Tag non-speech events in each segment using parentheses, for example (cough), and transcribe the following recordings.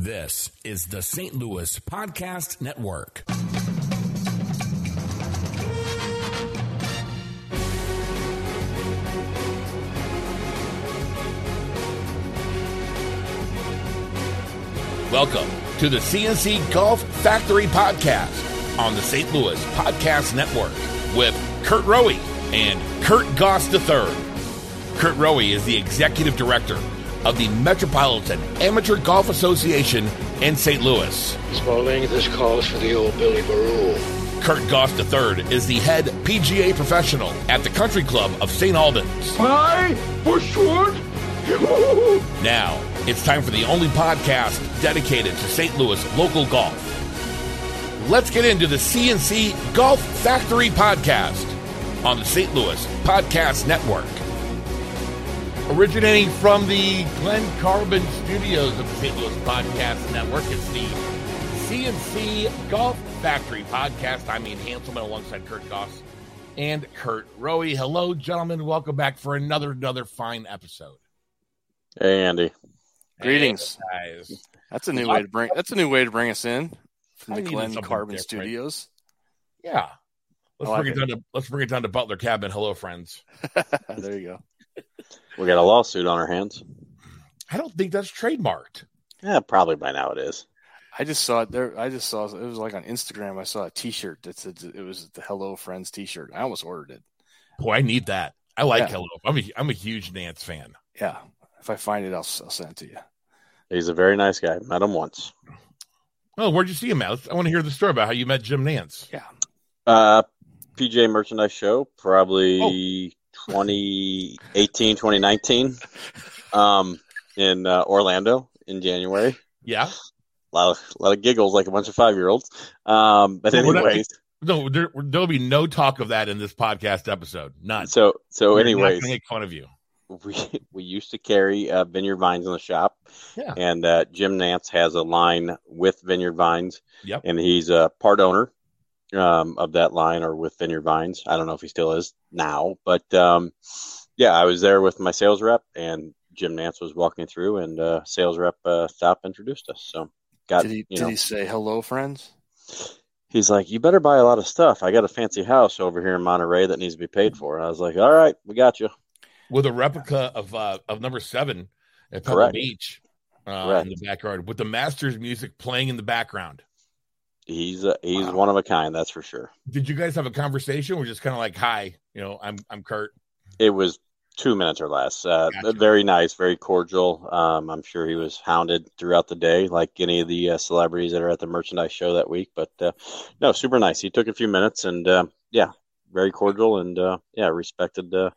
This is the St. Louis Podcast Network. Welcome to the CNC Golf Factory Podcast on the St. Louis Podcast Network with Kurt Rowe and Kurt Goss III. Kurt Rowe is the executive director of the Metropolitan Amateur Golf Association in St. Louis. Spalding, this calls for the old Billy Baroo. Kurt Goss III is the head PGA professional at the Country Club of St. Albans. Hi, Bushwood. (laughs) Now, it's time for the only podcast dedicated to St. Louis local golf. Let's get into the CNC Golf Factory podcast on the St. Louis Podcast Network. Originating from the Glen Carbon studios of the St. Louis Podcast Network, it's the CNC Golf Factory podcast. I'm Ian Hanselman alongside Kurt Goss and Kurt Rowe. Hello, gentlemen. Welcome back for another another fine episode. Hey, Andy. Greetings. Hey, guys. That's a new way to bring. That's a new way to bring us in from the needed Glen Carbon different. Studios. Yeah. Let's like bring it. down to let's bring it down to Butler Cabin. Hello, friends. (laughs) there you go. We got a lawsuit on our hands. I don't think that's trademarked. Yeah, probably by now it is. I just saw it there. I just saw it was like on Instagram. I saw a T-shirt that said it was the Hello Friends T-shirt. I almost ordered it. Boy, I need that. I like Yeah. Hello. I'm a I'm a huge Nantz fan. Yeah, if I find it, I'll, I'll send it to you. He's a very nice guy. Met him once. Oh, where'd you see him at? I want to hear the story about how you met Jim Nantz. Yeah, Uh, PGA Merchandise Show, probably 2018, 2019, um, in uh, Orlando in January. Yeah. A lot of, a lot of giggles like a bunch of five year olds. Um, but Well, anyways, No, there, there'll be no talk of that in this podcast episode. None. so so We're anyways, make fun of you. we we used to carry uh, Vineyard Vines in the shop, Yeah. and uh, Jim Nantz has a line with Vineyard Vines, Yep. and he's a part owner um, of that line or with Vineyard Vines. I don't know if he still is now, but um, yeah, I was there with my sales rep, and Jim Nantz was walking through, and uh, sales rep uh, stopped introduced us. So got did he? you Did know he say hello, friends? he's like, you better buy a lot of stuff. I got a fancy house over here in Monterey that needs to be paid for. I was like, all right, we got you. With a replica of uh, of number seven at Pebble Correct. Beach uh, in the backyard with the Masters music playing in the background. He's uh, he's Wow. one of a kind, that's for sure. Did you guys have a conversation? We're just kind of like, "Hi, you know, I'm I'm Kurt." It was two minutes or less. Uh, Gotcha. Very nice, very cordial. Um, I'm sure he was hounded throughout the day, like any of the uh, celebrities that are at the merchandise show that week. But uh, no, super nice. He took a few minutes, and uh, yeah, very cordial, and uh, yeah, respected uh,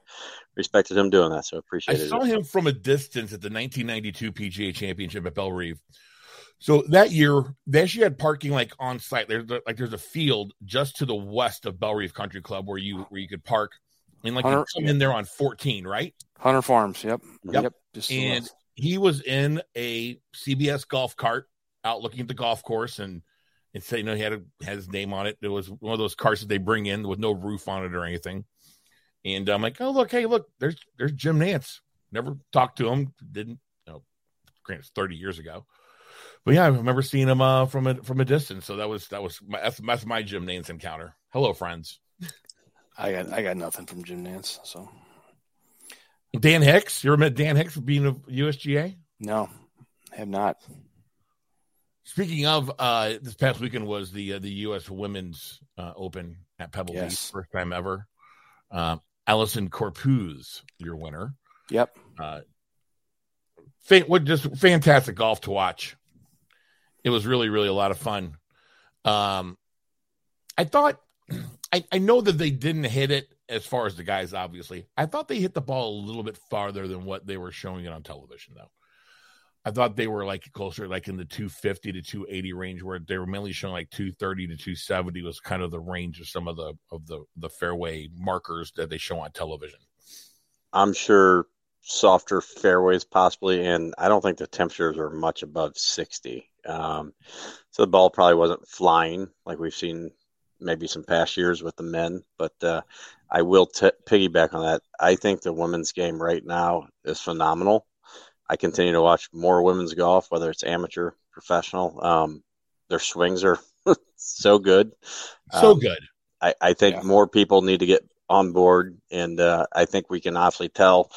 respected him doing that. So appreciate it. I saw him from a distance at the 1992 PGA Championship at Belle Reve. So that year, they actually had parking like on site. There's like there's a field just to the west of Belle Reve Country Club where you where you could park. And like you Hunter- come in there on 14, right? Hunter Farms. Yep. Yep. Just And he was in a CBS golf cart out looking at the golf course and it said, you know, he had a, had his name on it. It was one of those cars that they bring in with no roof on it or anything. And I'm like, oh look, hey, look, there's there's Jim Nantz. Never talked to him. Didn't you know? Granted, it's 30 years ago, but yeah, I remember seeing him uh, from a from a distance. So that was that was my, that's, that's my Jim Nantz encounter. Hello, friends. I got I got nothing from Jim Nantz. So Dan Hicks. You ever met Dan Hicks being a USGA? no, have not. Speaking of, uh, this past weekend was the uh, the U.S. Women's uh, Open at Pebble Beach, first time ever. Uh, Allisen Corpuz, your winner. Yep. Uh, fa- what just fantastic golf to watch. It was really, really a lot of fun. Um, I thought, I, I know that they didn't hit it as far as the guys, obviously. I thought they hit the ball a little bit farther than what they were showing it on television, though. I thought they were like closer, like in the 250 to 280 range, where they were mainly showing like 230 to 270 was kind of the range of some of the of the the fairway markers that they show on television. I'm sure softer fairways possibly, and I don't think the temperatures are much above 60. Um, so the ball probably wasn't flying like we've seen maybe some past years with the men, but uh, I will t- piggyback on that. I think the women's game right now is phenomenal. I continue to watch more women's golf, whether it's amateur, professional. Um, their swings are (laughs) so good. So Um, good. I, I think Yeah. more people need to get on board, and uh, I think we can obviously tell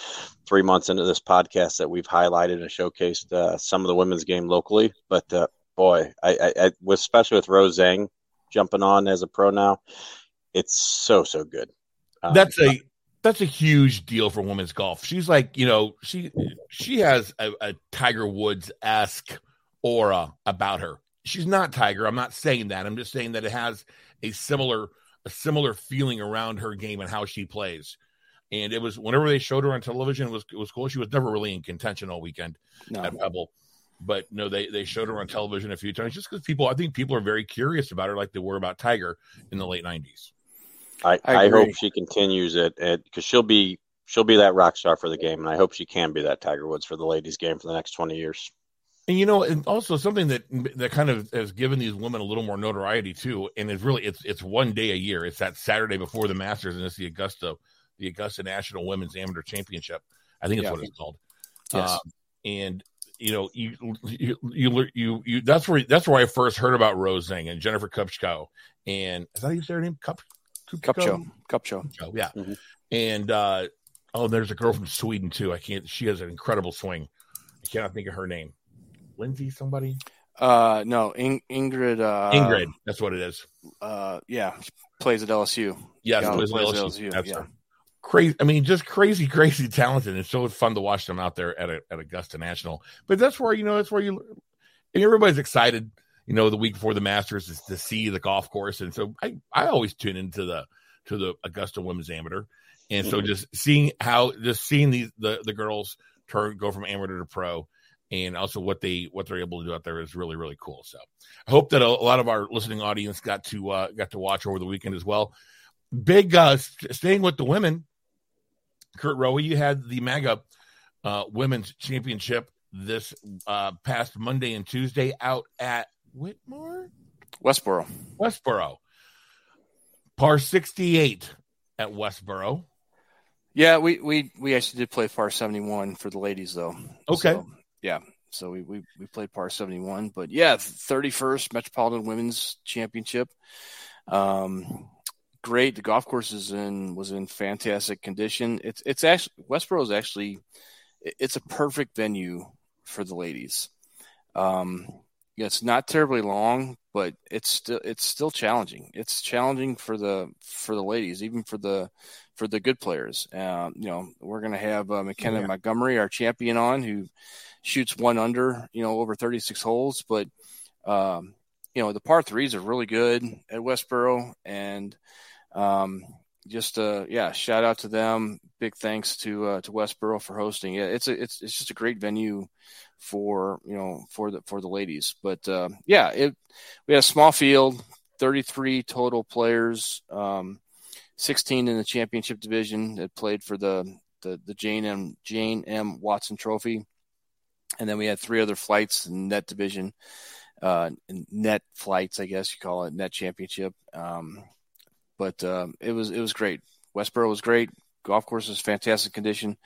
three months into this podcast that we've highlighted and showcased uh, some of the women's game locally. But uh, boy, I, I, I especially with Rose Zhang jumping on as a pro now, it's so so good. Um, that's a that's a huge deal for women's golf. She's like, you know, she she has a, a Tiger Woods esque aura about her. She's not Tiger. I'm not saying that. I'm just saying that it has a similar a similar feeling around her game and how she plays. And it was whenever they showed her on television, it was it was cool. She was never really in contention all weekend No. at Pebble. But no, they they showed her on television a few times just because people I think people are very curious about her like they were about Tiger in the late nineties. I, I I, hope she continues it because she'll be she'll be that rock star for the game, and I hope she can be that Tiger Woods for the ladies' game for the next twenty years. And you know, and also something that that kind of has given these women a little more notoriety too, and it's really it's it's one day a year. It's that Saturday before the Masters, and it's the Augusta the Augusta National Women's Amateur Championship. I think it's Yeah. what it's called. Yes. Um, and you know, you, you you you you that's where that's where I first heard about Rose Zhang and Jennifer Kupcho. And is that how you say her name? Show. Cup show. Kupcho, yeah. Mhm. And uh oh, there's a girl from Sweden too. I can't. She has an incredible swing. I cannot think of her name. Lindsay, somebody. Uh, no, In- Ingrid. Uh, Ingrid, that's what it is. Uh, yeah, plays at LSU. Yes, Yeah, Liz plays at LSU. LSU, That's yeah. her. Crazy. I mean, just crazy, (laughs) crazy talented. It's so fun to watch them out there at a, at Augusta National. But that's where you know that's where you and everybody's excited. You know, the week before the Masters is to see the golf course, and so I I always tune into the to the Augusta Women's Amateur, and so just seeing how just seeing these the the girls turn go from amateur to pro. And also what they what they're able to do out there is really really cool. So I hope that a, a lot of our listening audience got to uh, got to watch over the weekend as well big uh st- staying with the women kurt rowe you had the maga uh women's championship this uh past monday and tuesday out at whitmore Westboro. westboro par 68 at westboro Yeah, we we we actually did play par seventy one for the ladies though. Okay. So, yeah. So we, we we played par seventy one, but yeah, thirty first Metropolitan Women's Championship. Um, great. The golf course is in was in fantastic condition. It's it's actually Westboro is actually it's a perfect venue for the ladies. Um, yeah, it's not terribly long, but it's still it's still challenging. It's challenging for the for the ladies, even for the for the good players. Um, you know, we're going to have uh, McKenna Yeah. Montgomery, our champion, on who shoots one under, you know, over 36 holes. But, um, you know, the par threes are really good at Westboro. And um, just, uh, yeah, shout out to them. Big thanks to uh, to Westboro for hosting. Yeah, it's a, it's it's just a great venue for you know for the for the ladies. But uh, yeah, it we had a small field, 33 total players. Um, 16 in the championship division that played for the the, the Jane M Jane M Watson Trophy, and then we had three other flights in net division, uh, net flights, I guess you call it, net championship. Um, but um, it was it was great. Westboro was great. Golf course was fantastic condition.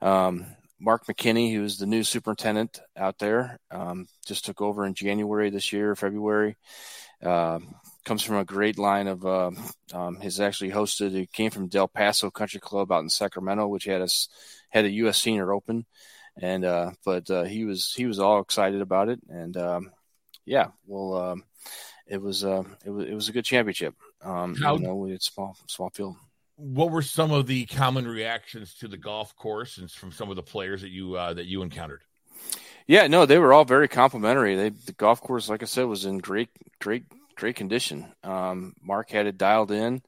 Um, Mark McKinney, who's the new superintendent out there, um, just took over in January this year, February. Uh, comes from a great line of uh, um, has actually hosted. He came from Del Paso Country Club out in Sacramento, which had us had a U.S. Senior Open, and uh, but uh, he was he was all excited about it, and um, yeah, well, um, it was uh, it was it was a good championship. Um, How- you know, it's small small field. what were some of the common reactions to the golf course and from some of the players that you uh, that you encountered Yeah, no, they were all very complimentary. They the golf course, like I said, was in great, great, great condition. Um, Mark had it dialed in,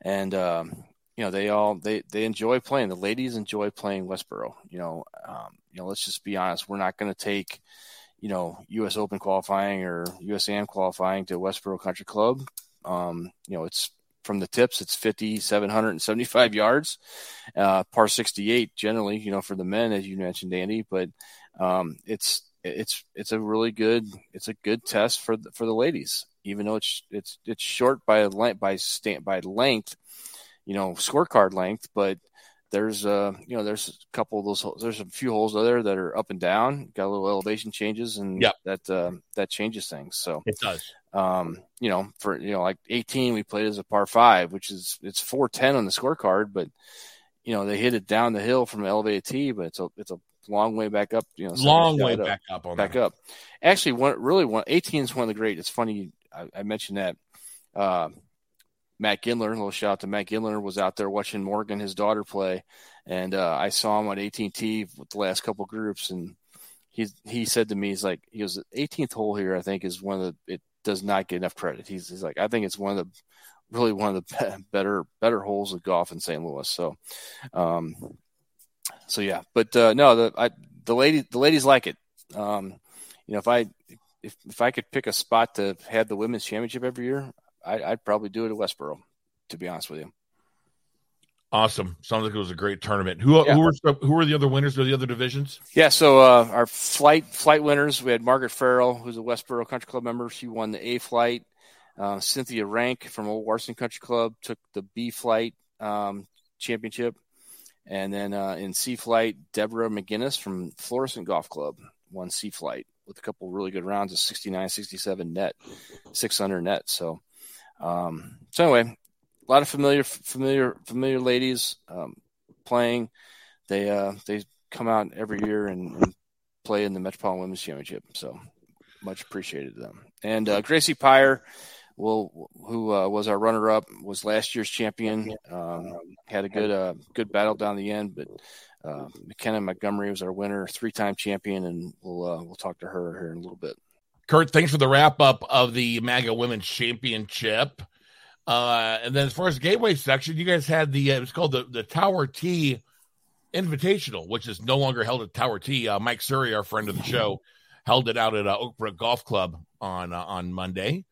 and um, you know they all they they enjoy playing. The ladies enjoy playing Westboro. You know, um, you know, let's just be honest. We're not going to take you know U.S. Open qualifying or USAM qualifying to Westboro Country Club. Um, you know, it's from the tips, it's 50, 775 yards, uh, par 68 generally, you know, for the men, as you mentioned, Andy, but, um, it's, it's, it's a really good, it's a good test for the, for the ladies, even though it's, it's, it's short by length, by stand, by length, you know, scorecard length, but there's uh you know there's a couple of those holes. there's a few holes there that are up and down got a little elevation changes and Yep. that uh, that changes things so It does. um you know for you know like 18 we played as a par 5 which is it's 410 on the scorecard but you know they hit it down the hill from the elevated tee but it's a it's a long way back up you know Long way up back up on back that. up. Actually, one really one 18 is one of the great. It's funny I, I mentioned that. Uh, Matt Gindler, a little shout out to Matt Gindler, was out there watching Morgan, his daughter, play, and uh, I saw him on 18T with the last couple groups, and he he said to me, he's like, he was the 18th hole here, I think, is one of the it does not get enough credit. He's, he's like, I think it's one of the really one of the better better holes of golf in St. Louis. So, um, so yeah, but uh, no, the I, the lady the ladies like it. Um, you know, if I if if I could pick a spot to have the women's championship every year, I, I'd probably do it at Westboro. To be honest with you, Awesome. Sounds like it was a great tournament. Who Yeah. who were who were the other winners of the other divisions? yeah. So uh, our flight flight winners, we had Margaret Farrell, who's a Westboro Country Club member. She won the A flight. Uh, Cynthia Rank from Old Washington Country Club took the B flight um, championship, and then uh, in C flight, Deborah McGinnis from Florissant Golf Club won C flight with a couple really good rounds of 69, 67 net, 600 net. So, um, so anyway, a lot of familiar, familiar, familiar ladies um, playing. They uh, they come out every year and, and play in the Metropolitan Women's Championship. So much appreciated to them. And uh, Gracie Pyre, will who uh, was our runner up, was last year's champion. Um, had a good uh, good battle down the end, but uh, McKenna Montgomery was our winner, three time champion, and we'll uh, we'll talk to her here in a little bit. Kurt, thanks for the wrap up of the MAGA Women's Championship. Uh, and then as far as gateway section, you guys had the uh, it was called the the Tower Tee Invitational, which is no longer held at Tower Tee. Uh, Mike Surrey, our friend of the show, held it out at uh, Oakbrook Golf Club on uh, on Monday.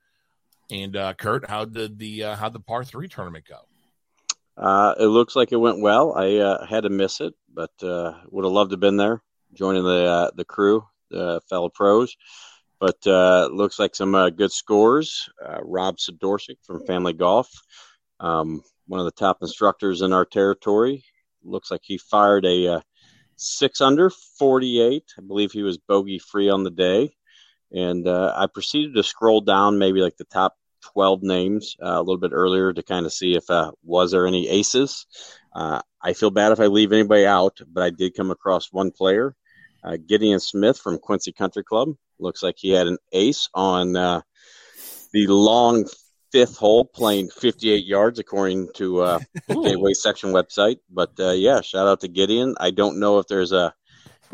And uh, Kurt, how did the uh, how the par three tournament go? Uh, it looks like it went well. I uh, had to miss it, but uh, would have loved to have been there, joining the uh, the crew, the fellow pros. But uh, looks like some uh, good scores. Uh, Rob Sidorsic from Family Golf, um, one of the top instructors in our territory. Looks like he fired a uh, six under 48. I believe he was bogey free on the day. And uh, I proceeded to scroll down maybe like the top 12 names uh, a little bit earlier to kind of see if uh, was there any aces. Uh, I feel bad if I leave anybody out, but I did come across one player, uh, Gideon Smith from Quincy Country Club. Looks like he had an ace on uh, the long fifth hole, playing 58 yards according to uh, the (laughs) Gateway Section website. But uh, yeah, shout out to Gideon. I don't know if there's a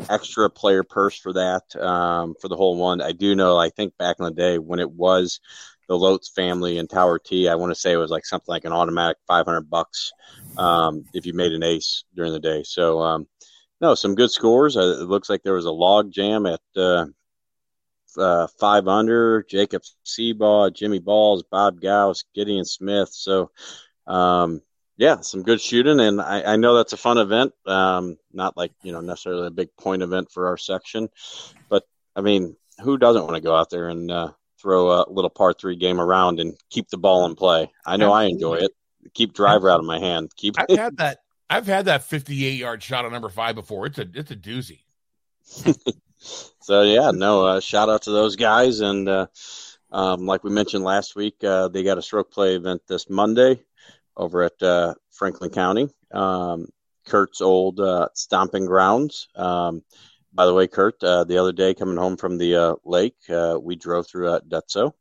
extra player purse for that um, for the whole one. I do know. I think back in the day when it was the Lotes family and Tower Tee, I want to say it was like something like an automatic 500 bucks um, if you made an ace during the day. So um, no, some good scores. Uh, it looks like there was a log jam at uh, uh, five under. Jacob Seabaugh, Jimmy Balls, Bob Gauss, Gideon Smith. So um, yeah, some good shooting, and I, I know that's a fun event. Um, not like you know necessarily a big point event for our section, but I mean, who doesn't want to go out there and uh, throw a little par three game around and keep the ball in play? I know I enjoy it. Keep driver out of my hand. Keep I've had that. I've had that 58 yard shot on number five before. It's a it's a doozy. (laughs) so yeah, no. Uh, shout out to those guys, and uh, um, like we mentioned last week, uh, they got a stroke play event this Monday over at uh, Franklin County, um, Kurt's old uh, stomping grounds. Um, by the way, Kurt, uh, the other day coming home from the uh, lake, uh, we drove through uh, Dutzow.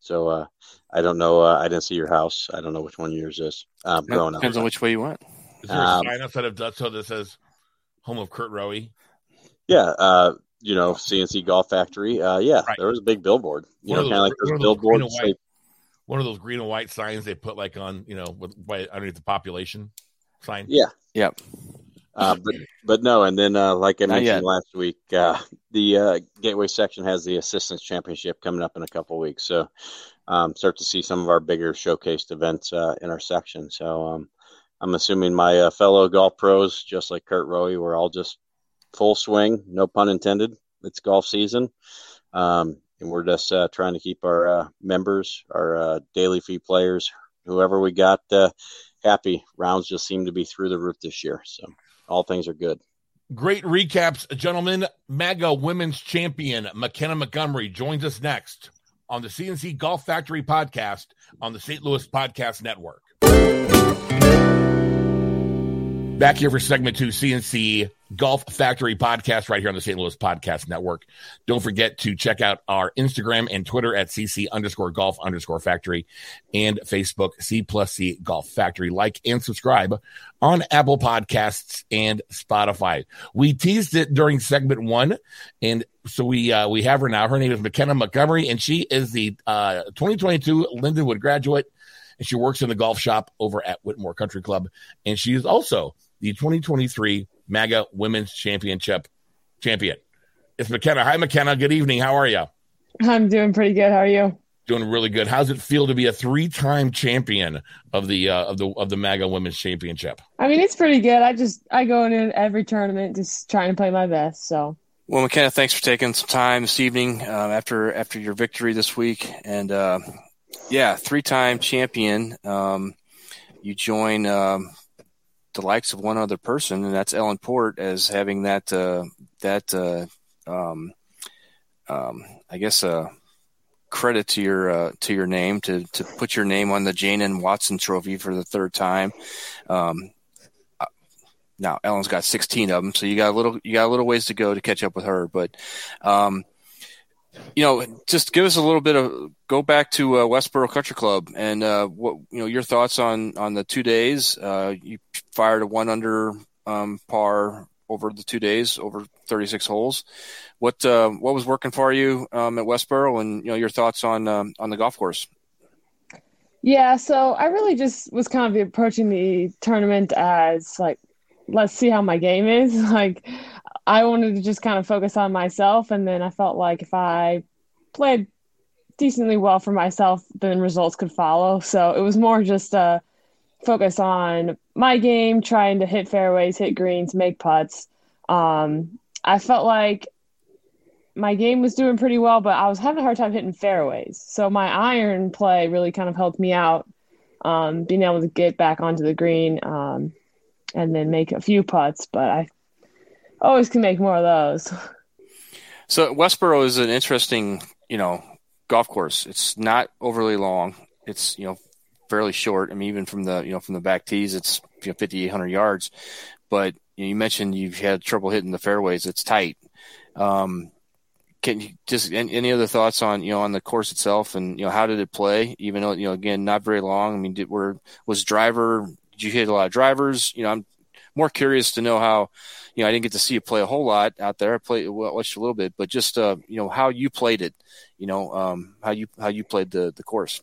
So uh, I don't know. Uh, I didn't see your house. I don't know which one yours is. Um, growing up. Depends on which way you went. Is there a Um, sign outside of Dutzow that says "Home of Kurt Rowe"? Yeah, uh, you know, CNC Golf Factory. Uh, yeah, Right. there was a big billboard. You One know, of kind of like those- those one of those green and white- One of those green and white signs they put like on you know with by underneath the population sign. Yeah. Yep. uh, but but no, and then uh, like I Not mentioned yet. last week, uh, the uh, Gateway section has the Assistants Championship coming up in a couple weeks. So um, start to see some of our bigger showcased events uh, in our section. So um, I'm assuming my uh, fellow golf pros, just like Kurt Rowe, we're all just full swing, no pun intended. It's golf season. Um, and we're just uh, trying to keep our uh, members, our uh, daily fee players, whoever we got uh, happy. Rounds just seem to be through the roof this year. So all things are good. Great recaps, gentlemen. MAGA Women's Champion McKenna Montgomery joins us next on the CNC Golf Factory podcast on the St. Louis Podcast Network. Back here for segment two, CNC Golf Factory podcast, right here on the St. Louis Podcast Network. Don't forget to check out our Instagram and Twitter at CC underscore golf underscore factory and Facebook C plus C Golf Factory. Like and subscribe on Apple Podcasts and Spotify. We teased it during segment one, and so we uh, we have her now. Her name is McKenna Montgomery, and she is the uh, 2022 Lindenwood graduate, and she works in the golf shop over at Whitmore Country Club, and she is also the 2023 MAGA Women's Championship champion. It's McKenna. Hi, McKenna. Good evening. How are you? I'm doing pretty good. How are you? Doing really good. How's it feel to be a three-time champion of the uh, of the of the MAGA Women's Championship? I mean, it's pretty good. I just I go in every tournament just trying to play my best. So. Well, McKenna, thanks for taking some time this evening um, after after your victory this week, and uh, yeah, three-time champion. Um, you join um, the likes of one other person, and that's Ellen Port, as having that uh, that uh, um, um, I guess uh, credit to your uh, to your name to to put your name on the Jane and Watson Trophy for the third time. Um, uh, now Ellen's got 16 of them, so you got a little you got a little ways to go to catch up with her, but. Um, you know, just give us a little bit of go back to uh, Westboro Country Club and uh, what you know your thoughts on on the two days. Uh, you fired a one under um, par over the two days, over 36 holes. What uh, what was working for you um, at Westboro, and you know your thoughts on um, on the golf course? Yeah, so I really just was kind of approaching the tournament as like, let's see how my game is. (laughs) Like, I wanted to just kind of focus on myself. And then I felt like if I played decently well for myself, then results could follow. So it was more just a focus on my game, trying to hit fairways, hit greens, make putts. Um, I felt like my game was doing pretty well, but I was having a hard time hitting fairways. So my iron play really kind of helped me out, um, being able to get back onto the green um, and then make a few putts. But I always can make more of those. So Westboro is an interesting, you know, golf course. It's not overly long. It's you know fairly short. I mean, even from the you know from the back tees, it's you know 5,800 yards. But you, know, you, mentioned you've had trouble hitting the fairways. It's tight. Um, can you just any other thoughts on you know on the course itself and you know how did it play? Even though you know again not very long. I mean, did were was driver? Did you hit a lot of drivers? You know, I'm more curious to know how you know, I didn't get to see you play a whole lot out there. I played watched a little bit, but just uh, you know how you played it. You know, um, how you how you played the the course.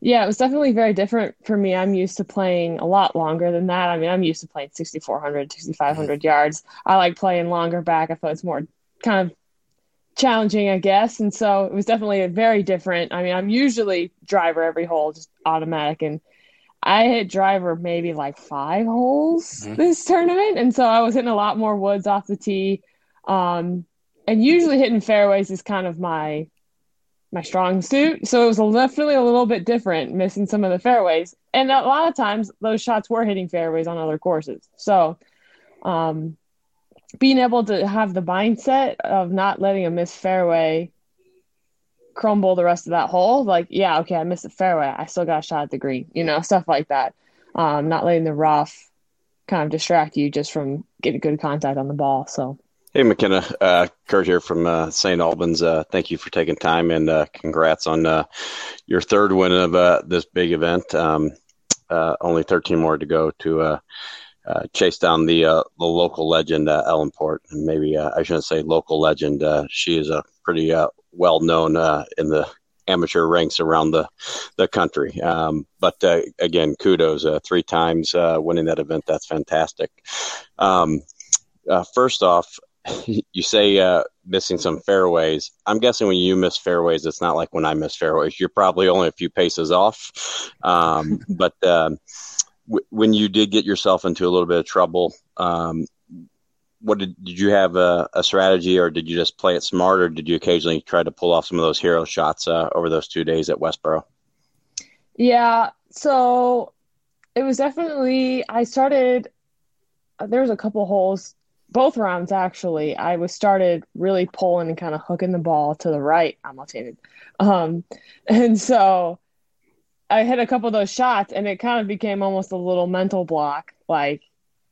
Yeah, it was definitely very different for me. I'm used to playing a lot longer than that. I mean, I'm used to playing 6,400, 6,500 mm-hmm. yards. I like playing longer back. I thought it's more kind of challenging, I guess. And so it was definitely a very different. I mean, I'm usually driver every hole, just automatic. And I hit driver maybe like five holes mm-hmm. this tournament, and so I was hitting a lot more woods off the tee. Um, and usually hitting fairways is kind of my my strong suit, so it was definitely a little bit different, missing some of the fairways. And a lot of times those shots were hitting fairways on other courses. So, um, being able to have the mindset of not letting a miss fairway crumble the rest of that hole, like, yeah, okay, I missed the fairway. I still got a shot at the green, you know, stuff like that. Um, not letting the rough kind of distract you just from getting good contact on the ball. So, hey, McKenna, uh, Kurt here from uh, St. Albans. Uh, thank you for taking time and uh, congrats on uh, your third win of uh, this big event. Um, uh, only 13 more to go to chase down the uh, the local legend Ellen Port, and maybe I shouldn't say local legend. She is a pretty uh, well known in the amateur ranks around the the country. Um, but again, kudos three times winning that event. That's fantastic. Um, first off, (laughs) you say missing some fairways. I'm guessing when you miss fairways, it's not like when I miss fairways. You're probably only a few paces off. Um, (laughs) but um, when you did get yourself into a little bit of trouble, um, what did did you have a, a, strategy, or did you just play it smart, or did you occasionally try to pull off some of those hero shots uh, over those two days at Westboro? Yeah, so it was definitely I started uh, there was a couple holes both rounds actually. I was started really pulling and kind of hooking the ball to the right. I'm left-handed um (laughs) and so I hit a couple of those shots and it kind of became almost a little mental block like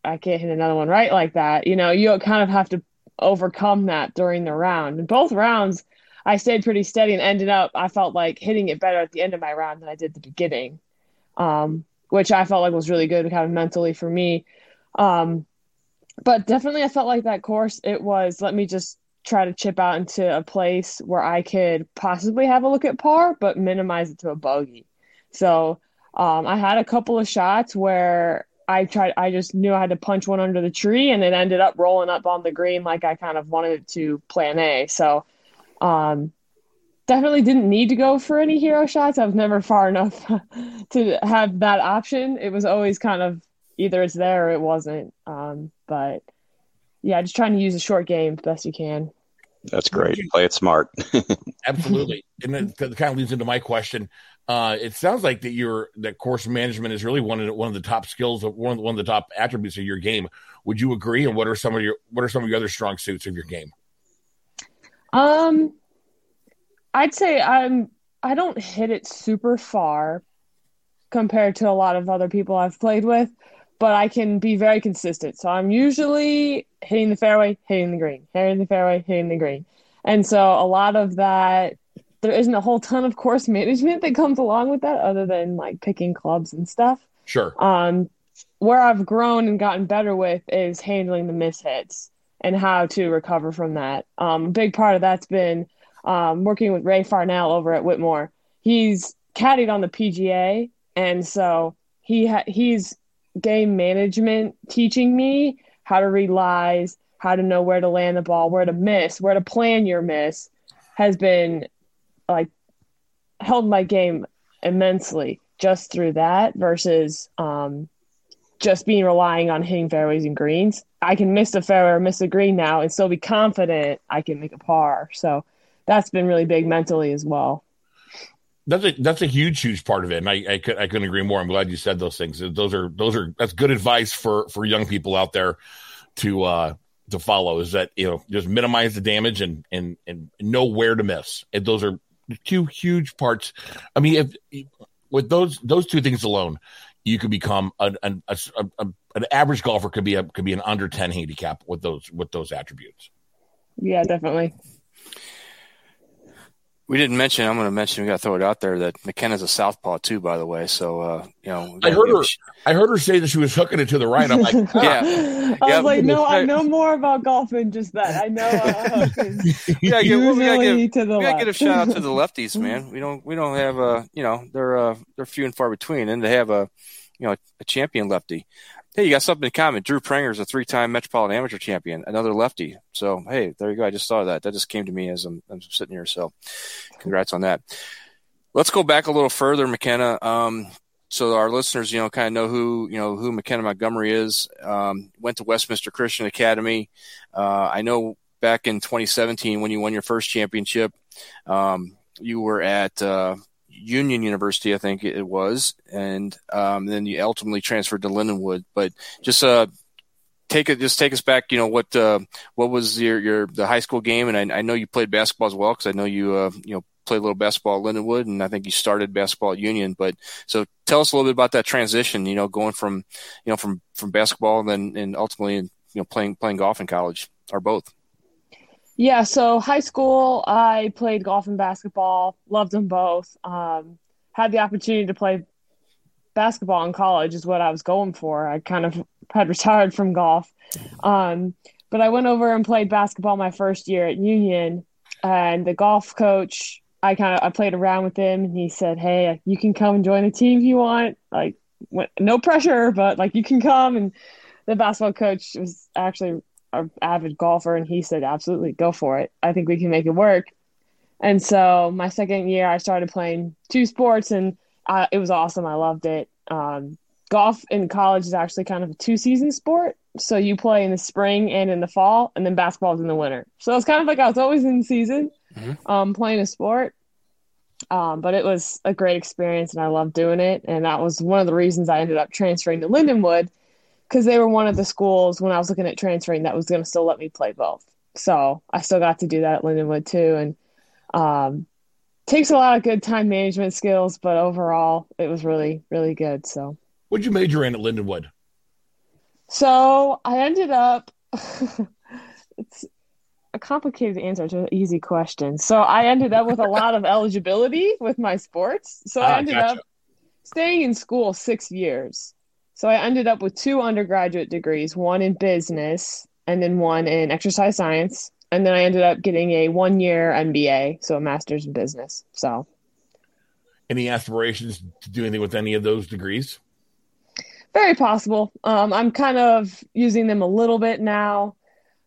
I can't hit another one right like that you know you kind of have to overcome that during the round and both rounds I stayed pretty steady and ended up I felt like hitting it better at the end of my round than I did the beginning um which I felt like was really good kind of mentally for me. Um, but definitely, I felt like that course, it was let me just try to chip out into a place where I could possibly have a look at par, but minimize it to a bogey. So um, I had a couple of shots where I tried, I just knew I had to punch one under the tree, and it ended up rolling up on the green like I kind of wanted it to plan A. So um, definitely didn't need to go for any hero shots. I was never far enough (laughs) to have that option. It was always kind of either it's there or it wasn't. Um, but yeah, just trying to use a short game best you can. That's great. Play it smart. (laughs) Absolutely, and then that kind of leads into my question. Uh, it sounds like that your that course management is really one of the, one of the top skills of one of the, one of the top attributes of your game. Would you agree? And what are some of your what are some of your other strong suits of your game? Um, I'd say I'm I don't hit it super far compared to a lot of other people I've played with, but I can be very consistent. So I'm usually hitting the fairway, hitting the green, hitting the fairway, hitting the green. And so a lot of that there isn't a whole ton of course management that comes along with that other than like picking clubs and stuff. Sure. Um where I've grown and gotten better with is handling the mishits and how to recover from that. Um, a big part of that's been um, working with Ray Farnell over at Whitmore. He's caddied on the PGA, and so he ha- he's game management teaching me how to read lies, how to know where to land the ball, where to miss, where to plan your miss, has been like held my game immensely just through that versus um, just being relying on hitting fairways and greens. I can miss a fairway or miss a green now and still be confident I can make a par. So that's been really big mentally as well. That's a that's a huge huge part of it, and I I, could, I couldn't agree more. I'm glad you said those things. Those are those are that's good advice for for young people out there to uh to follow. Is that you know just minimize the damage and and and know where to miss. And those are two huge parts. I mean, if with those those two things alone, you could become an an, a, a, an average golfer could be a could be an under ten handicap with those with those attributes. Yeah, definitely. We didn't mention. I'm going to mention. We got to throw it out there that McKenna's a southpaw too, by the way. So uh, you know, I heard her. I heard her say that she was hooking it to the right. I'm like, ah. (laughs) yeah. I was like, no, I (laughs) know more about golf than just that. I know. Uh, yeah, give, we gotta give, to the we gotta give a shout out to the lefties, man. We don't. We don't have a. You know, they're uh, they're few and far between, and to have a, you know, a champion lefty hey, you got something in common. Drew Pranger is a three-time Metropolitan Amateur Champion, another lefty. So, hey, there you go. I just saw that. That just came to me as I'm, I'm sitting here. So, congrats on that. Let's go back a little further, McKenna. Um, so our listeners, you know, kind of know who you know who McKenna Montgomery is. Um, went to Westminster Christian Academy. Uh, I know back in 2017 when you won your first championship, um, you were at uh, Union University, I think it was, and um, then you ultimately transferred to Lindenwood. But just uh, take it, just take us back. You know what uh, what was your your the high school game? And I, I know you played basketball as well because I know you uh, you know played a little basketball at Lindenwood, and I think you started basketball at Union. But so tell us a little bit about that transition. You know, going from you know from from basketball and then and ultimately you know playing playing golf in college or both. Yeah, so high school, I played golf and basketball, loved them both. Um, had the opportunity to play basketball in college, is what I was going for. I kind of (laughs) had retired from golf. Um, but I went over and played basketball my first year at Union, and the golf coach, I kind of I played around with him, and he said, "Hey, you can come and join the team if you want. Like, no pressure, but like you can come." And the basketball coach was actually an avid golfer, and he said, "Absolutely, go for it. I think we can make it work." And so my second year, I started playing two sports, and uh, it was awesome. I loved it. Um, golf in college is actually kind of a two season sport. So you play in the spring and in the fall, and then basketball is in the winter. So it's kind of like I was always in season, mm-hmm. um, playing a sport. Um, but it was a great experience and I loved doing it. And that was one of the reasons I ended up transferring to Lindenwood because they were one of the schools when I was looking at transferring that was going to still let me play both. So I still got to do that at Lindenwood too. And um, takes a lot of good time management skills, but overall it was really, really good. So what'd you major in at Lindenwood? So I ended up (laughs) it's a complicated answer to an easy question. So I ended up with a lot of eligibility with my sports. So I Ah, ended gotcha. up staying in school six years. So I ended up with two undergraduate degrees, one in business and then one in exercise science. And then I ended up getting a one year MBA, so a master's in business. So Any aspirations to do anything with any of those degrees? very possible. Um, I'm kind of using them a little bit now.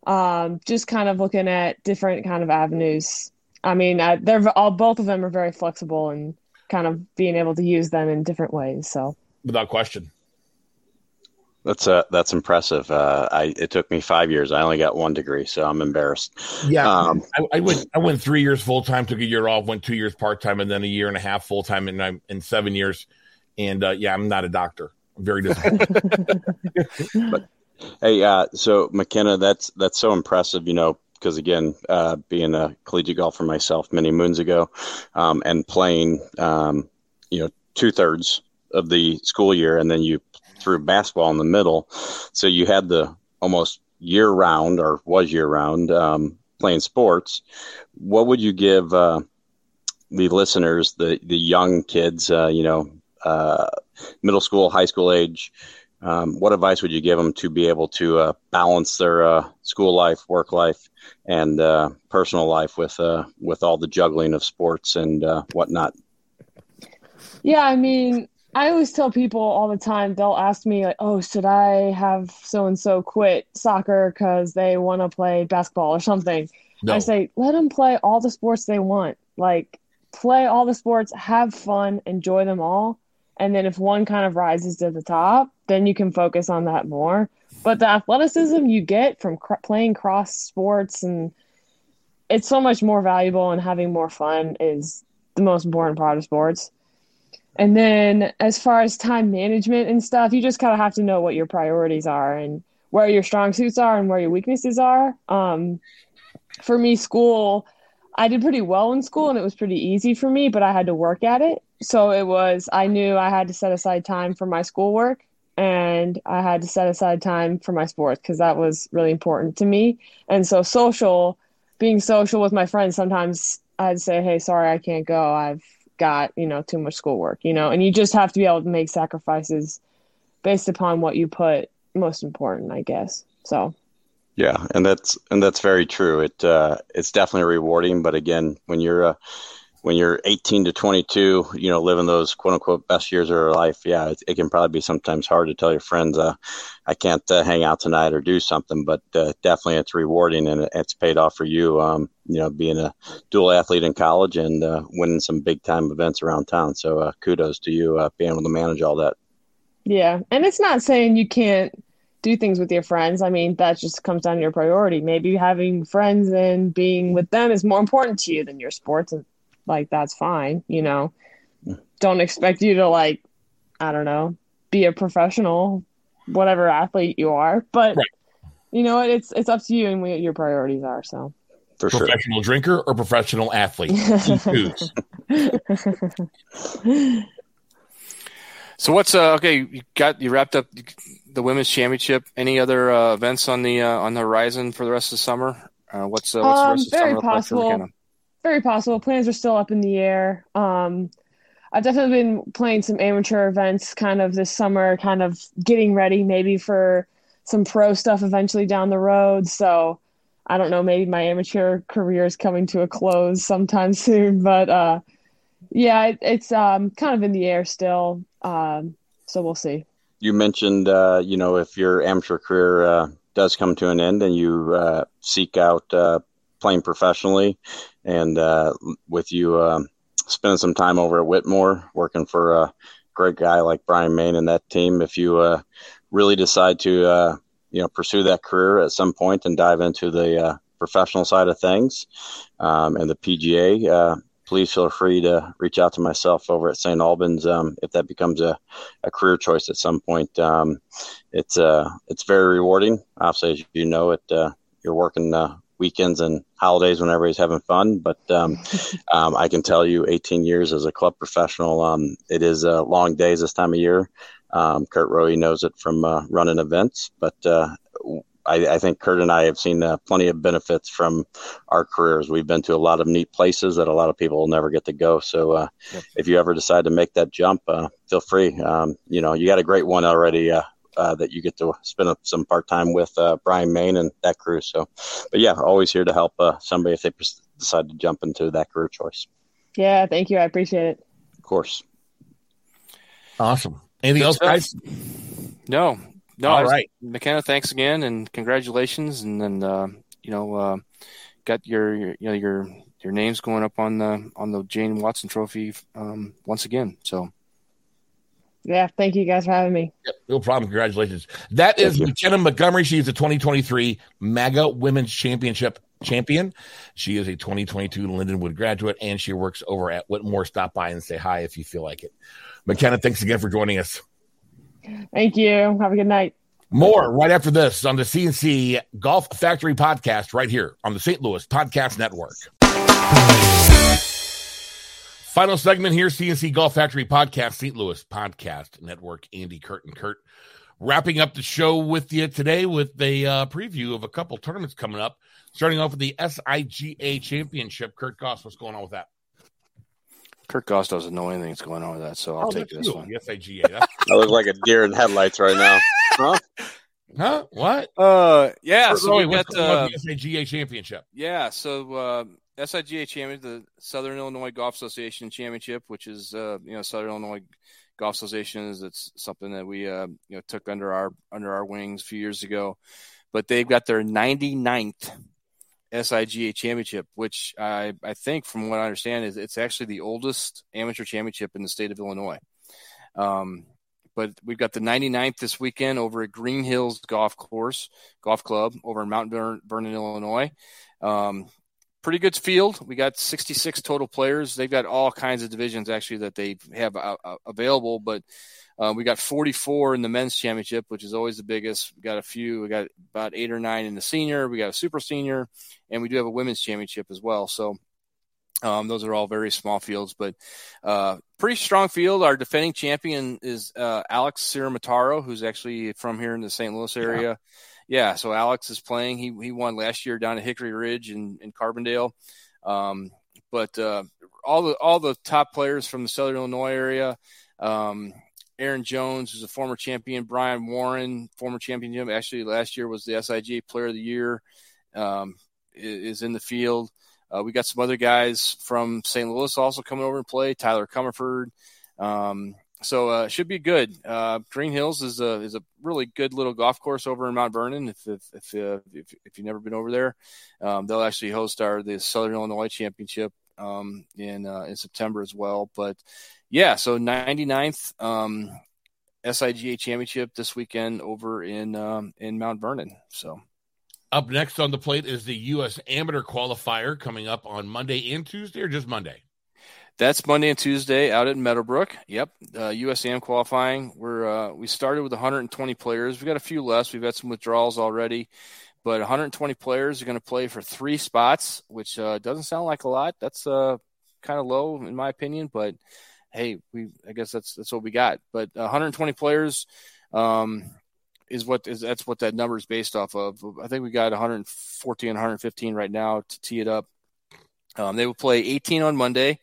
Um, just kind of looking at different kind of avenues. I mean, I, they're all both of them are very flexible and kind of being able to use them in different ways. So Without question. That's uh, that's impressive. Uh, I it took me five years. I only got one degree, so I'm embarrassed. Yeah. Um, I, I went I went three years full time, took a year off, went two years part time, and then a year and a half full time, and I'm in seven years. And uh, yeah, I'm not a doctor. I'm very disappointed. (laughs) Hey, uh, so McKenna, that's that's so impressive. You know, because again, uh, being a collegiate golfer myself many moons ago, um, and playing, um, you know, two thirds of the school year, and then you threw basketball in the middle, so you had the almost year round or was year round um, playing sports. What would you give uh, the listeners, the the young kids, uh, you know, uh, middle school, high school age? Um, what advice would you give them to be able to uh, balance their uh, school life, work life, and uh, personal life with with all the juggling of sports and whatnot? yeah, I mean, I always tell people all the time. They'll ask me like, "Oh, should I have so and so quit soccer because they want to play basketball or something?" No. I say, let them play all the sports they want. Like, play all the sports, have fun, enjoy them all. And then if one kind of rises to the top, then you can focus on that more. But the athleticism you get from cr- playing cross sports and it's so much more valuable and having more fun is the most important part of sports. And then as far as time management and stuff, you just kind of have to know what your priorities are and where your strong suits are and where your weaknesses are. Um, for me, school, I did pretty well in school and it was pretty easy for me, but I had to work at it. So it was, I knew I had to set aside time for my schoolwork and I had to set aside time for my sports because that was really important to me. And so, social, being social with my friends, sometimes I'd say, hey, sorry, I can't go. I've got, you know, too much schoolwork, you know, and you just have to be able to make sacrifices based upon what you put most important, I guess. So, Yeah, and that's and that's very true. It uh, it's definitely rewarding, but again, when you're uh, when you're 18 to 22, you know, living those quote unquote best years of your life, yeah, it, it can probably be sometimes hard to tell your friends, uh, I can't uh, hang out tonight or do something. But uh, definitely, it's rewarding and it's paid off for you. Um, you know, being a dual athlete in college and uh, winning some big time events around town. So uh, kudos to you uh, being able to manage all that. Yeah. And it's not saying you can't do things with your friends. I mean, that just comes down to your priority. Maybe having friends and being with them is more important to you than your sports. And like, that's fine. You know, don't expect you to, like, I don't know, be a professional, whatever athlete you are. But, Right. you know what? It's, it's up to you and what your priorities are. So, For sure. professional drinker or professional athlete? (laughs) So what's uh okay? You got you wrapped up the women's championship. Any other uh, events on the uh, on the horizon for the rest of the summer? Uh, what's uh, what's the Um, rest of the very summer look like for possible. Very possible. Plans are still up in the air. Um, I've definitely been playing some amateur events kind of this summer, kind of getting ready maybe for some pro stuff eventually down the road. So I don't know, maybe my amateur career is coming to a close sometime (laughs) soon. But uh, yeah, it, it's um, kind of in the air still. Um, so we'll see. you mentioned, uh, you know, if your amateur career uh, does come to an end and you uh, seek out uh, playing professionally, and uh, with you um spending some time over at Whitmore, working for a great guy like Brian Main and that team, if you uh, really decide to, uh, you know, pursue that career at some point and dive into the uh, professional side of things um, and the PGA, uh, please feel free to reach out to myself over at St. Albans um, if that becomes a, a career choice at some point. Um, it's uh, it's very rewarding. Obviously, as you know, it uh, you're working uh, weekends and holidays when everybody's having fun. But um, (laughs) um, I can tell you, 18 years as a club professional, um, it is uh, long days this time of year. Um, Kurt Rowe knows it from uh, running events, but uh, I, I, think Kurt and I have seen uh, plenty of benefits from our careers. We've been to a lot of neat places that a lot of people will never get to go. So uh, yep. if you ever decide to make that jump, uh, feel free. Um, you know, you got a great one already uh, uh, that you get to spend some part time with uh, Brian Main and that crew. So, but yeah, always here to help somebody if they decide to jump into that career choice. Yeah, thank you. I appreciate it. Of course. Awesome. Anything Good else, stuff. guys? No, no, all right, McKenna. Thanks again, and congratulations. And then uh, you know, uh, got your, your, you know your your names going up on the on the Jane Watson Trophy um, once again. So. Yeah, thank you guys for having me. Yep, no problem. Congratulations. That is McKenna Montgomery. She's the 2023 MAGA Women's Championship champion. She is a 2022 Lindenwood graduate, and she works over at Whitmore. Stop by and say hi if you feel like it. McKenna, thanks again for joining us. Thank you. Have a good night. More right after this on the CNC Golf Factory podcast, right here on the St. Louis Podcast Network. Final segment here, CNC Golf Factory podcast, St. Louis Podcast Network. Andy, Kurt, and Kurt wrapping up the show with you today with a uh, preview of a couple tournaments coming up. Starting off with the SIGA Championship. Kurt Goss, what's going on with that? Kurt Goss doesn't know anything that's going on with that, so I'll oh, take this you. one. Yes, IGA. I (laughs) look like a deer in headlights right now. Huh? Huh? What? Uh, yeah. so we got uh, the SIGA Championship. Yeah. So uh, SIGA Championship, the Southern Illinois Golf Association Championship, which is uh, you know Southern Illinois Golf Association is it's something that we uh, you know took under our under our wings a few years ago, but they've got their 99th SIGA championship, which I, I think, from what I understand, is it's actually the oldest amateur championship in the state of Illinois. Um, but we've got the 99th this weekend over at Green Hills Golf Course, Golf Club over in Mount Vernon, Illinois. Um, pretty good field. We got 66 total players. They've got all kinds of divisions actually that they have uh, uh available, but uh, we got 44 in the men's championship, which is always the biggest. We got a few. We got about eight or nine in the senior. We got a super senior, and we do have a women's championship as well. So um, those are all very small fields, but uh, pretty strong field. Our defending champion is uh, Alex Siramataro, who's actually from here in the St. Louis area. Yeah. Yeah. so Alex is playing. He he won last year down at Hickory Ridge in, in Carbondale. Um, but uh, all the all the top players from the Southern Illinois area. Um, Aaron Jones, is a former champion, Brian Warren, former champion, actually last year was the SIGA Player of the Year, um, is in the field. Uh, we got some other guys from St. Louis also coming over and play. Tyler Comerford. Um, so uh, should be good. Uh, Green Hills is a is a really good little golf course over in Mount Vernon. If if if, uh, if, if you've never been over there, um, they'll actually host our the Southern Illinois Championship um, in uh, in September as well. But yeah, so 99th um, SIGA championship this weekend over in um, in Mount Vernon. So up next on the plate is the U.S. Amateur Qualifier coming up on Monday and Tuesday, or just Monday. That's Monday and Tuesday out at Meadowbrook. Yep, uh, USAM qualifying. We're uh, we started with 120 players. We've got a few less. We've had some withdrawals already, but 120 players are going to play for three spots, which uh, doesn't sound like a lot. That's uh, kind of low in my opinion, but hey, we I guess that's that's what we got. But 120 players um, is what is that's what that number is based off of. I think we got 114, 115 right now to tee it up. Um, they will play 18 on Monday,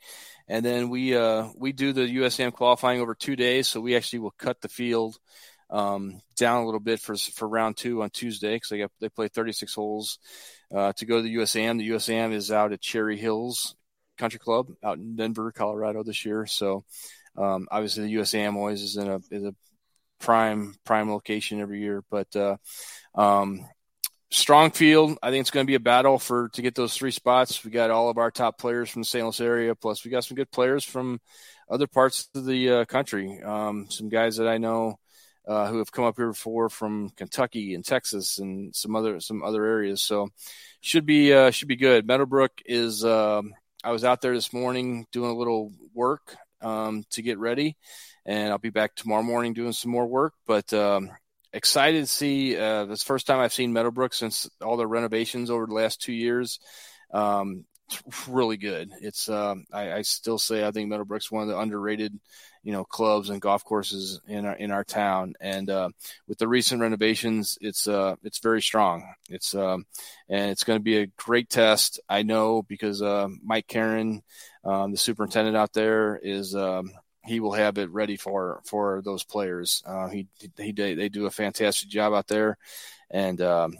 and then we uh, we do the USAM qualifying over two days. So we actually will cut the field um, down a little bit for for round two on Tuesday because they got they play 36 holes uh, to go to the USAM. The USAM is out at Cherry Hills Country Club out in Denver, Colorado this year. So um, obviously the USAM always is in a is a prime prime location every year. But uh, um, strong field. I think it's going to be a battle for to get those three spots. We got all of our top players from the St. Louis area, plus we got some good players from other parts of the uh, country. Um, some guys that I know. Uh, who have come up here before from Kentucky and Texas and some other some other areas. So should be uh, should be good. Meadowbrook is um, I was out there this morning doing a little work um, to get ready, and I'll be back tomorrow morning doing some more work. But um, excited to see. Uh, this first time I've seen Meadowbrook since all the renovations over the last two years. Um, it's really good. It's um, I, I, still say I think Meadowbrook's one of the underrated, you know, clubs and golf courses in our in our town. And uh, with the recent renovations, it's uh, it's very strong. It's um, and it's going to be a great test. I know because uh, Mike Karen, um, the superintendent out there, is um, he will have it ready for for those players. Uh, he he they do a fantastic job out there, and um,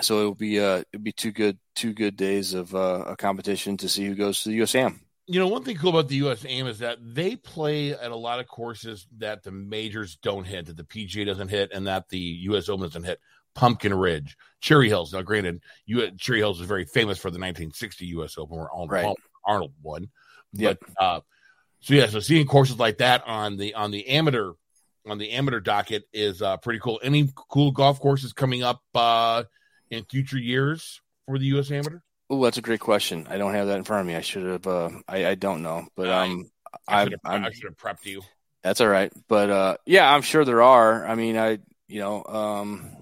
so it'll be uh it'll be two good two good days of uh, a competition to see who goes to the USAM. You know, one thing cool about the USAM is that they play at a lot of courses that the majors don't hit, that the PGA doesn't hit, and that the US Open doesn't hit. Pumpkin Ridge, Cherry Hills. Now, granted, you Cherry Hills is very famous for the 1960 U.S. Open where Arnold, right. Arnold won. But yep. uh, so yeah, so seeing courses like that on the on the amateur on the amateur docket is uh, pretty cool. Any cool golf courses coming up uh, in future years for the U.S. Amateur? Oh, that's a great question. I don't have that in front of me. I should have. Uh, I, I don't know, but um, I, I, should have prepped you. That's all right, but uh, yeah, I'm sure there are. I mean, I you know, um,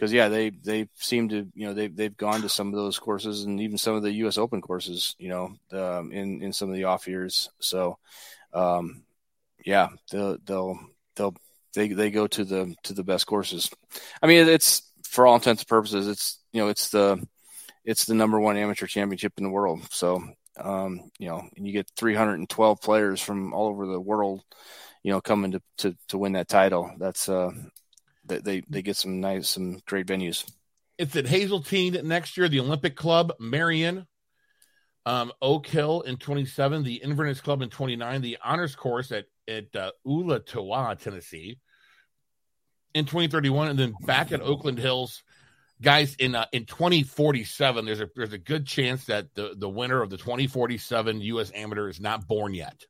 because yeah, they they seem to you know they they've gone to some of those courses and even some of the U.S. Open courses, you know, um, in in some of the off years. So, um, yeah, they'll they'll they'll they they go to the to the best courses. I mean, it's for all intents and purposes, it's you know it's the it's the number one amateur championship in the world. So um, you know, and you get 312 players from all over the world, you know, coming to to, to win that title. That's uh, they they get some nice some great venues. It's at Hazeltine next year. The Olympic Club, Merion, um, Oak Hill in 27, the Inverness Club in 29, the Honors Course at at uh, Ooltewah, Tennessee, in 2031, and then back at Oakland Hills. Guys, in uh, in 2047, there's a there's a good chance that the, the winner of the 2047 U.S. Amateur is not born yet.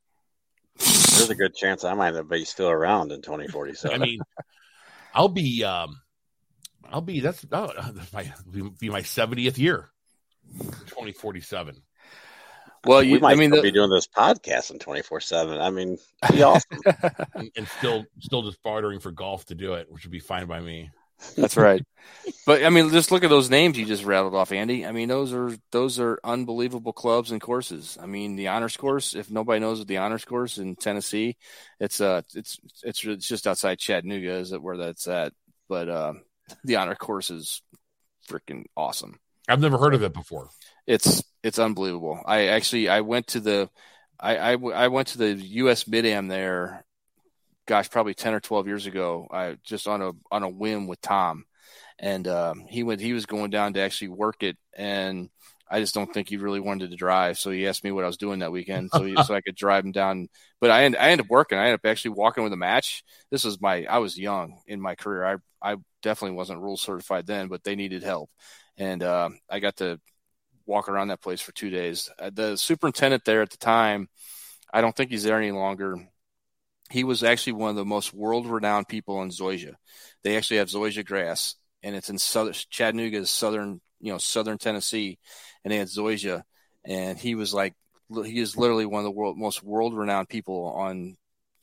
There's a good chance I might be still around in 2047. I mean, I'll be um, I'll be that's oh, my be my 70th year, 2047. Well, you, we might I mean, the, be doing this podcast in twenty four seven. I mean, (laughs) be awesome, and, and, still, still just bartering for golf to do it, which would be fine by me. That's right. but I mean, just look at those names you just rattled off, Andy. I mean, those are those are unbelievable clubs and courses. I mean, the honors course. If nobody knows what the honors course in Tennessee, it's uh, it's it's it's just outside Chattanooga, is it where that's at? But uh, the honor course is freaking awesome. I've never heard of it before it's it's unbelievable. I actually I went to the I, I, I went to the U.S. Mid Am there, gosh, probably ten or twelve years ago. I just on a on a whim with Tom, and um, he went he was going down to actually work it, and I just don't think he really wanted to drive. So he asked me what I was doing that weekend, so he, (laughs) so I could drive him down. But I I ended up working. I ended up actually walking with a match. This was my I was young in my career. I I definitely wasn't rule certified then, but they needed help, and uh, I got to walk around that place for two days. Uh, the superintendent there at the time, I don't think he's there any longer. He was actually one of the most world renowned people in Zoysia. They actually have Zoysia grass, and it's in southern Chattanooga, southern you know southern Tennessee, and they had Zoysia, and he was like he is literally one of the world most world renowned people on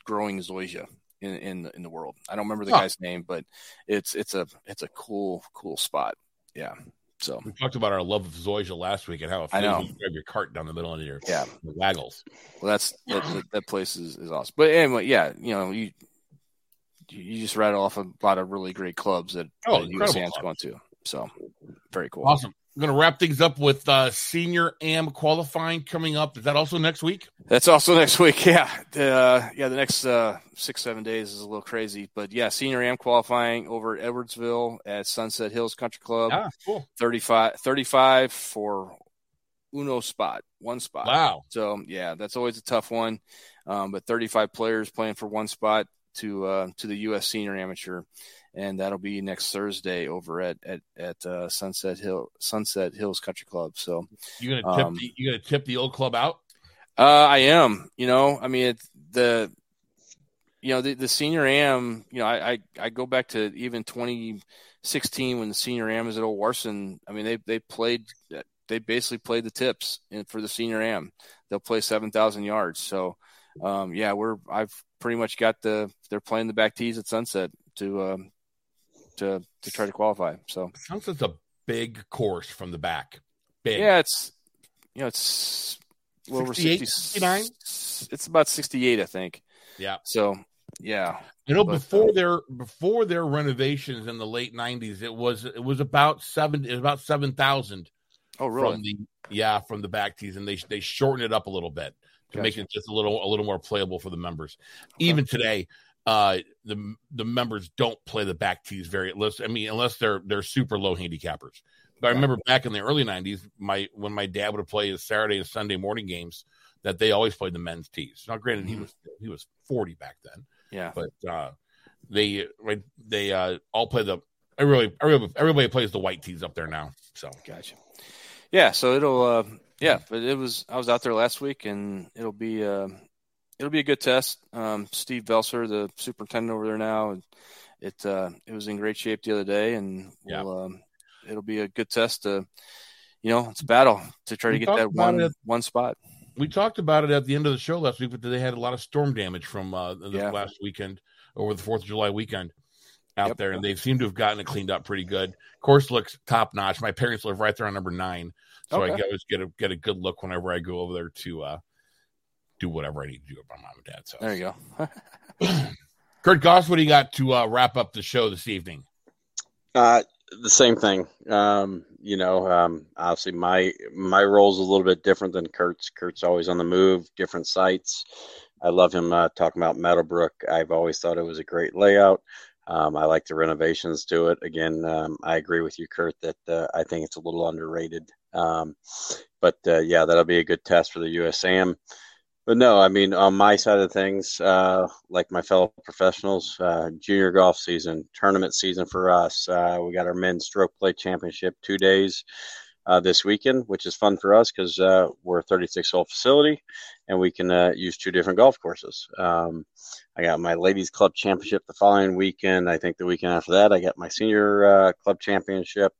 growing Zoysia in in in the world. I don't remember the huh. guy's name, but it's it's a it's a cool cool spot. Yeah. So we talked about our love of Zoysia last week and how it I know. you drive your cart down the middle of your yeah waggles. Well, that's that, that, place is, is awesome. But anyway, yeah, you know you you just rattle off a lot of really great clubs that, oh, that USAM's going to. So very cool. Awesome. I'm going to wrap things up with uh, senior AM qualifying coming up. Is that also next week? That's also (laughs) next week. Yeah, uh, yeah. The next uh, six seven days is a little crazy, but yeah, senior AM qualifying over at Edwardsville at Sunset Hills Country Club. Ah, cool. 35, 35 for uno spot, one spot. Wow. So yeah, that's always a tough one. Um, but 35 players playing for one spot to uh, to the U.S. Senior Amateur and that'll be next Thursday over at at, at uh, Sunset Hill Sunset Hills Country Club. So you gonna tip um, the, you gonna tip the old club out? Uh, I am. You know, I mean, it's the you know the, the senior am. You know, I, I I go back to even 2016 when the senior am was at Old Warson. I mean, they they played they basically played the tips for the senior am. They'll play seven thousand yards. So um, yeah, we're I've pretty much got the they're playing the back tees at sunset to um, to to try to qualify. So sunset's a big course from the back. Big. Yeah, it's you know it's well, over 69. It's about sixty eight, I think. Yeah. So yeah. You know, but, before uh, their before their renovations in the late nineties, it was it was about seven it was about seven thousand. Oh, really? From the yeah, from the back tees, and they they shortened it up a little bit to gotcha. make it just a little a little more playable for the members. Okay. Even today, uh, the the members don't play the back tees very. Unless, I mean, unless they're they're super low handicappers. But I remember back in the early '90s, my when my dad would play his Saturday and Sunday morning games, that they always played the men's tees. Now, granted, mm-hmm. he was he was 40 back then. Yeah, but uh, they they uh, all play the everybody everybody everybody plays the white tees up there now. So gotcha. Yeah, so it'll uh, yeah, but it was I was out there last week, and it'll be uh, it'll be a good test. Um, Steve Belser, the superintendent over there now, it uh, it was in great shape the other day, and we'll, yeah. um, it'll be a good test to you know it's a battle to try we to get that one one spot. We talked about it at the end of the show last week, but they had a lot of storm damage from uh, the yeah. last weekend over the Fourth of July weekend out yep. there, and they seem to have gotten it cleaned up pretty good. Course looks top notch. My parents live right there on number nine, so okay. I always get a get a good look whenever I go over there to uh, do whatever I need to do with my mom and dad. So there you go. (clears throat) Kurt Goss, what do you got to uh, wrap up the show this evening? Uh, the same thing. Um, you know, um, obviously my my role is a little bit different than Kurt's. Kurt's always on the move, different sites. I love him uh, talking about Meadowbrook. I've always thought it was a great layout. Um, I like the renovations to it. Again, um, I agree with you, Kurt, that uh, I think it's a little underrated. Um, but uh, yeah, that'll be a good test for the USAM. But no, I mean, on my side of things, uh, like my fellow professionals, uh, junior golf season, tournament season for us. Uh, we got our men's stroke play championship two days uh, this weekend, which is fun for us because uh, we're a 36 hole facility and we can uh, use two different golf courses. Um, I got my ladies club championship the following weekend. I think the weekend after that, I got my senior club championship.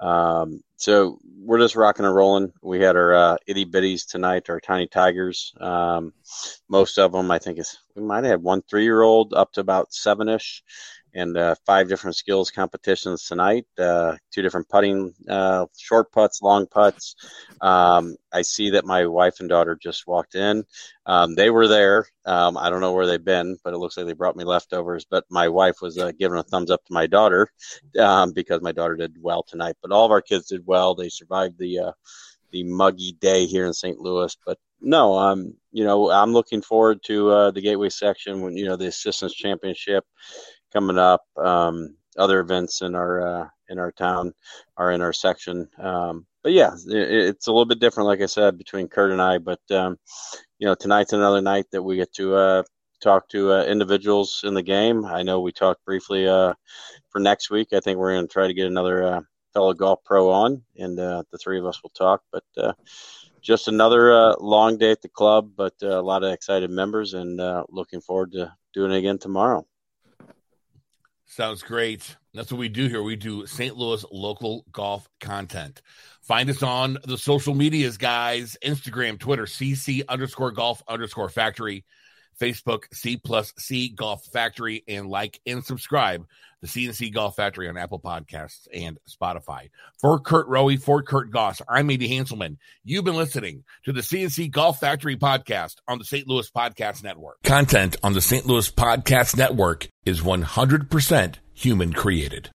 Um, so we're just rocking and rolling. We had our uh, itty bitties tonight, our tiny tigers. Um, most of them, I think, is we might have one three year old up to about seven ish and uh, five different skills competitions tonight. Uh, two different putting, uh, short putts, long putts. Um, I see that my wife and daughter just walked in. Um, they were there. Um, I don't know where they've been, but it looks like they brought me leftovers. But my wife was uh, giving a thumbs up to my daughter um, because my daughter did well tonight. But all of our kids did well. They survived the uh, the muggy day here in St. Louis. But no, um, you know, I'm looking forward to uh, the Gateway section when you know the Assistants Championship coming up. Um, other events in our uh, in our town are in our section. Um, but yeah, it, it's a little bit different, like I said, between Kurt and I. But um, you know, tonight's another night that we get to uh, talk to uh, individuals in the game. I know we talked briefly uh, for next week. I think we're going to try to get another uh, fellow golf pro on, and uh, the three of us will talk. But just another long day at the club, but a lot of excited members, and looking forward to doing it again tomorrow. Sounds great. That's what we do here. We do St. Louis local golf content. Find us on the social medias, guys Instagram, Twitter, CC underscore golf underscore factory, Facebook, C plus C Golf Factory, and like and subscribe the CNC Golf Factory on Apple Podcasts and Spotify. For Kurt Rowe, for Kurt Goss, I'm Andy Hanselman. You've been listening to the CNC Golf Factory podcast on the St. Louis Podcast Network. Content on the St. Louis Podcast Network is 100% human created.